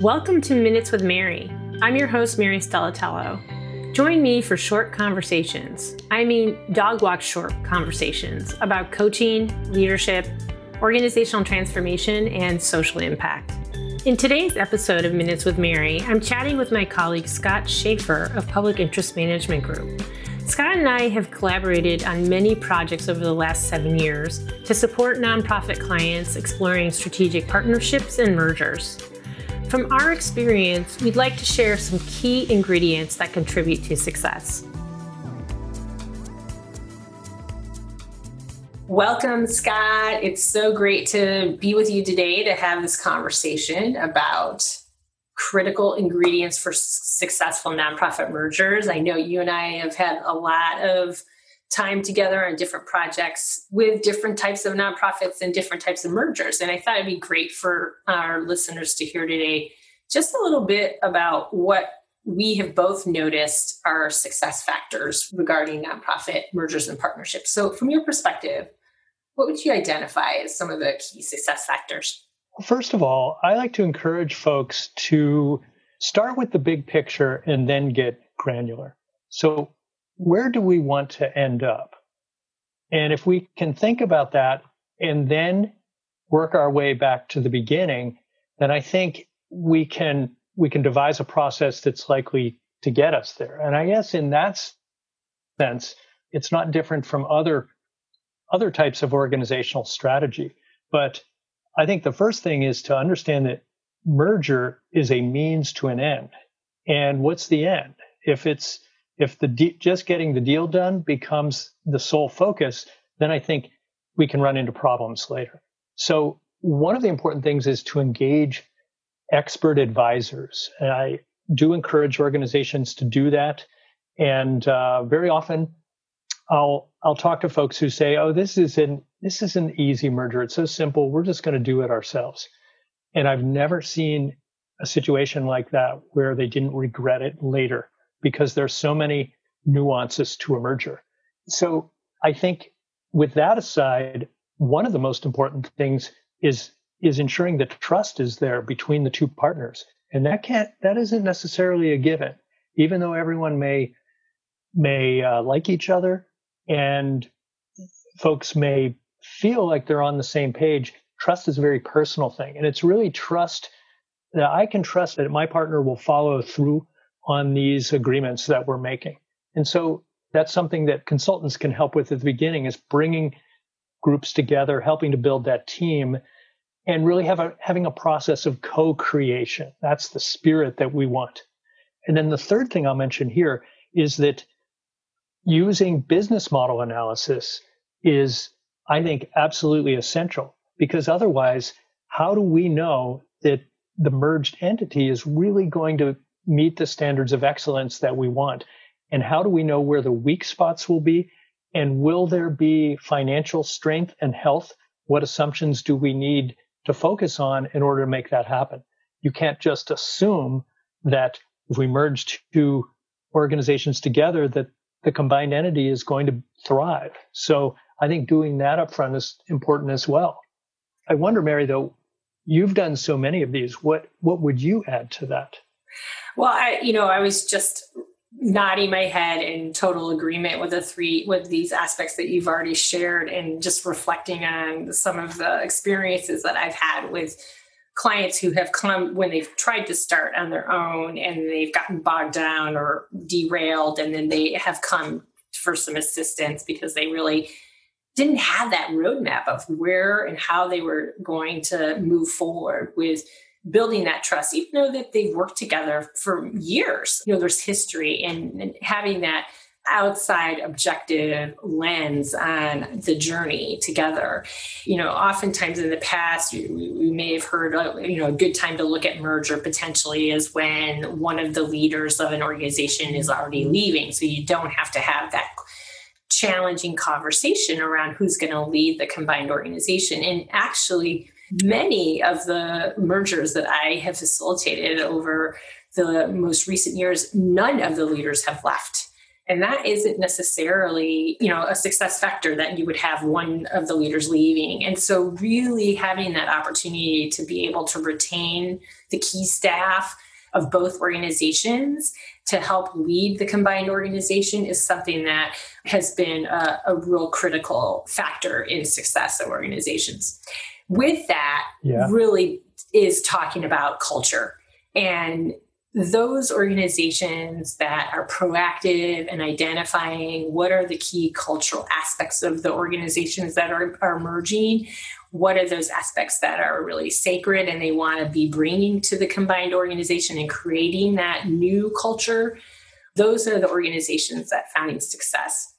Welcome to Minutes with Mary. I'm your host, Mary Stellatello. Join me for short conversations. I mean, dog walk short conversations about coaching, leadership, organizational transformation, and social impact. In today's episode of Minutes with Mary, I'm chatting with my colleague Scott Schaefer of Public Interest Management Group. Scott and I have collaborated on many projects over the last seven years to support nonprofit clients exploring strategic partnerships and mergers. From our experience, we'd like to share some key ingredients that contribute to success. Welcome, Scott. It's so great to be with you today to have this conversation about critical ingredients for successful nonprofit mergers. I know you and I have had a lot of time together on different projects with different types of nonprofits and different types of mergers. And I thought it'd be great for our listeners to hear today just a little bit about what we have both noticed are success factors regarding nonprofit mergers and partnerships. So, from your perspective, what would you identify as some of the key success factors? First of all, I like to encourage folks to start with the big picture and then get granular. So, where do we want to end up? And if we can think about that and then work our way back to the beginning, then I think we can we can devise a process that's likely to get us there. And I guess in that sense, it's not different from other other types of organizational strategy. But I think the first thing is to understand that merger is a means to an end. And what's the end? If it's if the de- just getting the deal done becomes the sole focus, then I think we can run into problems later. So one of the important things is to engage expert advisors. And I do encourage organizations to do that. And uh, very often, I'll I'll talk to folks who say, "Oh, this is an this is an easy merger. It's so simple. We're just going to do it ourselves." And I've never seen a situation like that where they didn't regret it later because there's so many nuances to a merger. So I think with that aside, one of the most important things is is ensuring that trust is there between the two partners. And that can't that isn't necessarily a given. Even though everyone may may uh, like each other and folks may feel like they're on the same page, trust is a very personal thing. And it's really trust that I can trust that my partner will follow through on these agreements that we're making. And so that's something that consultants can help with at the beginning is bringing groups together, helping to build that team and really have a, having a process of co-creation. That's the spirit that we want. And then the third thing I'll mention here is that using business model analysis is, I think, absolutely essential because otherwise, how do we know that the merged entity is really going to meet the standards of excellence that we want? And how do we know where the weak spots will be? And will there be financial strength and health? What assumptions do we need to focus on in order to make that happen? You can't just assume that if we merge two organizations together, that the combined entity is going to thrive. So I think doing that upfront is important as well. I wonder, Mary, though, you've done so many of these. What what would you add to that? Well, I, you know, I was just nodding my head in total agreement with the three with these aspects that you've already shared and just reflecting on some of the experiences that I've had with clients who have come when they've tried to start on their own and they've gotten bogged down or derailed and then they have come for some assistance because they really didn't have that roadmap of where and how they were going to move forward with building that trust, even though that they've worked together for years. You know, there's history and, and having that outside objective lens on the journey together. You know, oftentimes in the past, we, we may have heard, uh, you know, a good time to look at merger potentially is when one of the leaders of an organization is already leaving. So you don't have to have that challenging conversation around who's going to lead the combined organization. And actually, many of the mergers that I have facilitated over the most recent years, none of the leaders have left. and that isn't necessarily you know a success factor that you would have one of the leaders leaving and so really having that opportunity to be able to retain the key staff of both organizations to help lead the combined organization is something that has been a, a real critical factor in success of organizations with that yeah. really is talking about culture and those organizations that are proactive and identifying what are the key cultural aspects of the organizations that are, are emerging what are those aspects that are really sacred and they want to be bringing to the combined organization and creating that new culture? Those are the organizations that finding success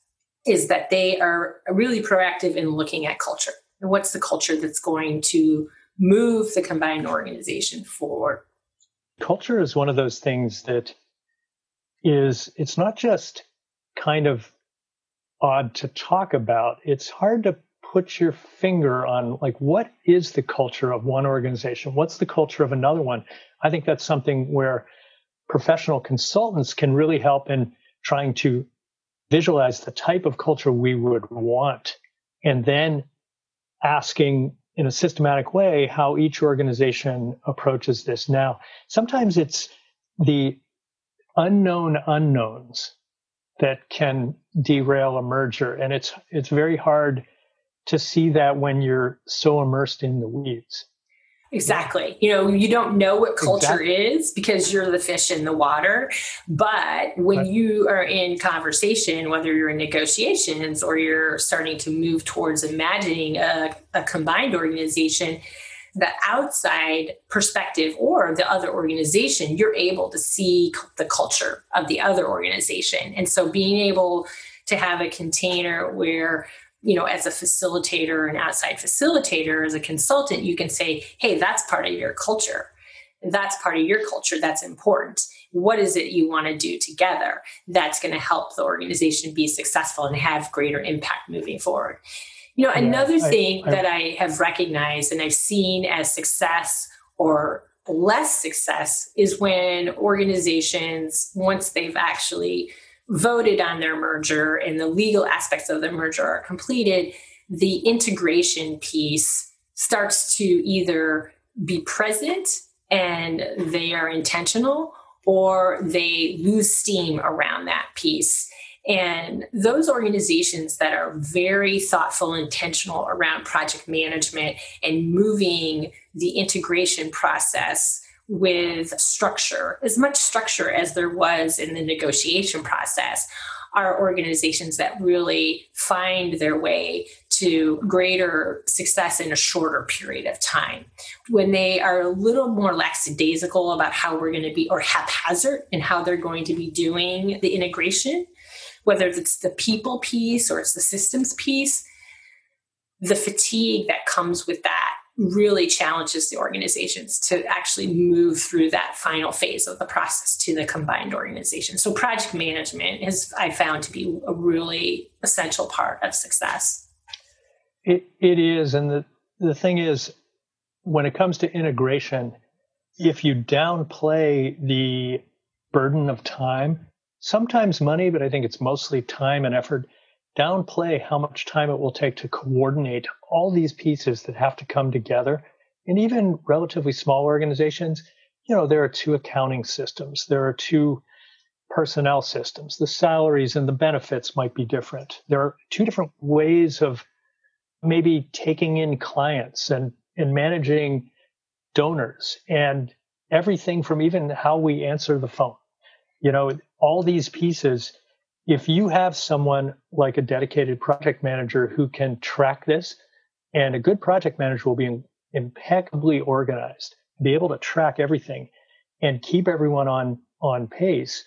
is that they are really proactive in looking at culture. And what's the culture that's going to move the combined organization forward? Culture is one of those things that is it's not just kind of odd to talk about. It's hard to put your finger on like what is the culture of one organization what's the culture of another one i think that's something where professional consultants can really help in trying to visualize the type of culture we would want and then asking in a systematic way how each organization approaches this. Now, sometimes it's the unknown unknowns that can derail a merger, and it's it's very hard to see that when you're so immersed in the weeds. Exactly. You know, you don't know what culture exactly. is because you're the fish in the water. But when right. you are in conversation, whether you're in negotiations or you're starting to move towards imagining a, a combined organization, the outside perspective or the other organization, you're able to see the culture of the other organization. And so being able to have a container where you know, as a facilitator, an outside facilitator, as a consultant, you can say, hey, that's part of your culture. That's part of your culture. That's important. What is it you want to do together that's going to help the organization be successful and have greater impact moving forward? You know, yeah, another thing I, I, that I have recognized and I've seen as success or less success is when organizations, once they've actually voted on their merger and the legal aspects of the merger are completed, the integration piece starts to either be present and they are intentional or they lose steam around that piece. And those organizations that are very thoughtful, intentional around project management and moving the integration process with structure, as much structure as there was in the negotiation process, are organizations that really find their way to greater success in a shorter period of time. When they are a little more lackadaisical about how we're going to be, or haphazard in how they're going to be doing the integration, whether it's the people piece or it's the systems piece, the fatigue that comes with that really challenges the organizations to actually move through that final phase of the process to the combined organization. So project management is I found to be a really essential part of success. It it is and the the thing is when it comes to integration if you downplay the burden of time sometimes money but I think it's mostly time and effort downplay how much time it will take to coordinate all these pieces that have to come together. And even relatively small organizations, you know, there are two accounting systems, there are two personnel systems. The salaries and the benefits might be different. There are two different ways of maybe taking in clients and, and managing donors and everything from even how we answer the phone. You know, all these pieces if you have someone like a dedicated project manager who can track this, and a good project manager will be impeccably organized, be able to track everything and keep everyone on, on pace,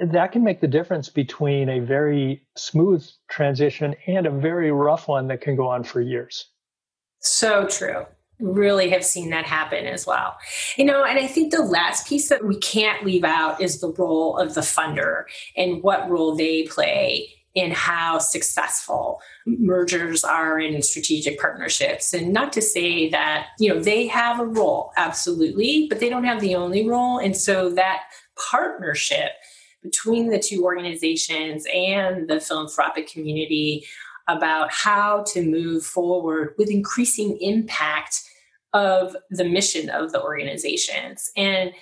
that can make the difference between a very smooth transition and a very rough one that can go on for years. So true really have seen that happen as well. You know, and I think the last piece that we can't leave out is the role of the funder and what role they play in how successful mergers are in strategic partnerships. And not to say that, you know, they have a role, absolutely, but they don't have the only role. And so that partnership between the two organizations and the philanthropic community about how to move forward with increasing impact of the mission of the organizations. And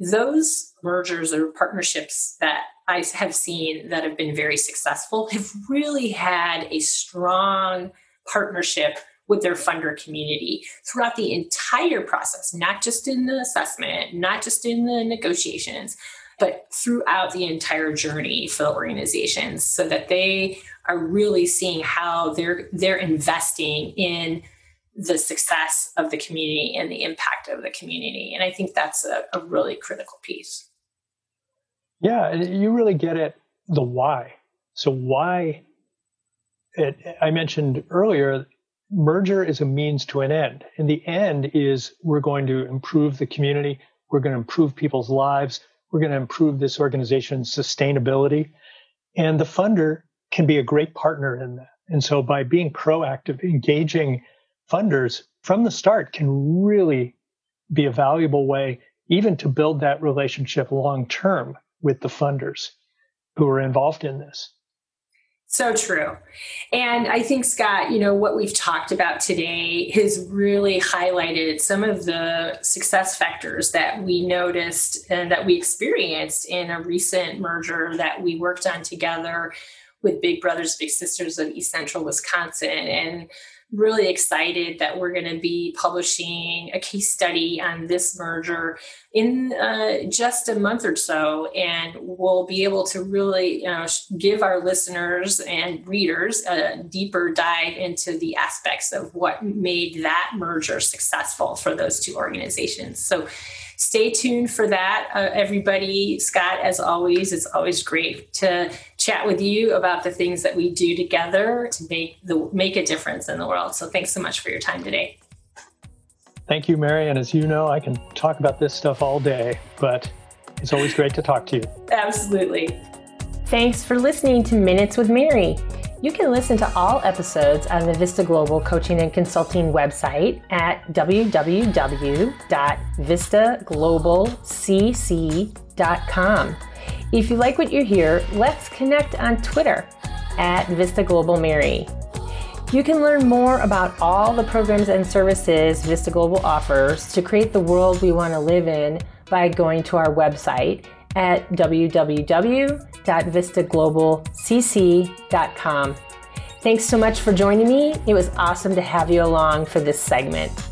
those mergers or partnerships that I have seen that have been very successful have really had a strong partnership with their funder community throughout the entire process, not just in the assessment, not just in the negotiations, but throughout the entire journey for the organizations so that they are really seeing how they're they're investing in the success of the community and the impact of the community. And I think that's a, a really critical piece. Yeah, you really get it the why. So why it, I mentioned earlier, merger is a means to an end. And the end is we're going to improve the community, we're going to improve people's lives, we're going to improve this organization's sustainability. And the funder can be a great partner in that. And so by being proactive, engaging funders from the start can really be a valuable way even to build that relationship long term with the funders who are involved in this. So true. And I think, Scott, you know, what we've talked about today has really highlighted some of the success factors that we noticed and that we experienced in a recent merger that we worked on together with Big Brothers Big Sisters of East Central Wisconsin. And really excited that we're going to be publishing a case study on this merger in uh, just a month or so. And we'll be able to really you know, give our listeners and readers a deeper dive into the aspects of what made that merger successful for those two organizations. So stay tuned for that, uh, everybody. Scott, as always, it's always great to chat with you about the things that we do together to make the make a difference in the world. So thanks so much for your time today. Thank you, Mary. And as you know, I can talk about this stuff all day, but it's always great to talk to you. Absolutely. Thanks for listening to Minutes with Mary. You can listen to all episodes on the Vista Global Coaching and Consulting website at www.vistaglobalcc.com. If you like what you hear, let's connect on Twitter at Vista Global Mary. You can learn more about all the programs and services Vista Global offers to create the world we want to live in by going to our website at www.vistaglobalcc.com. Thanks so much for joining me. It was awesome to have you along for this segment.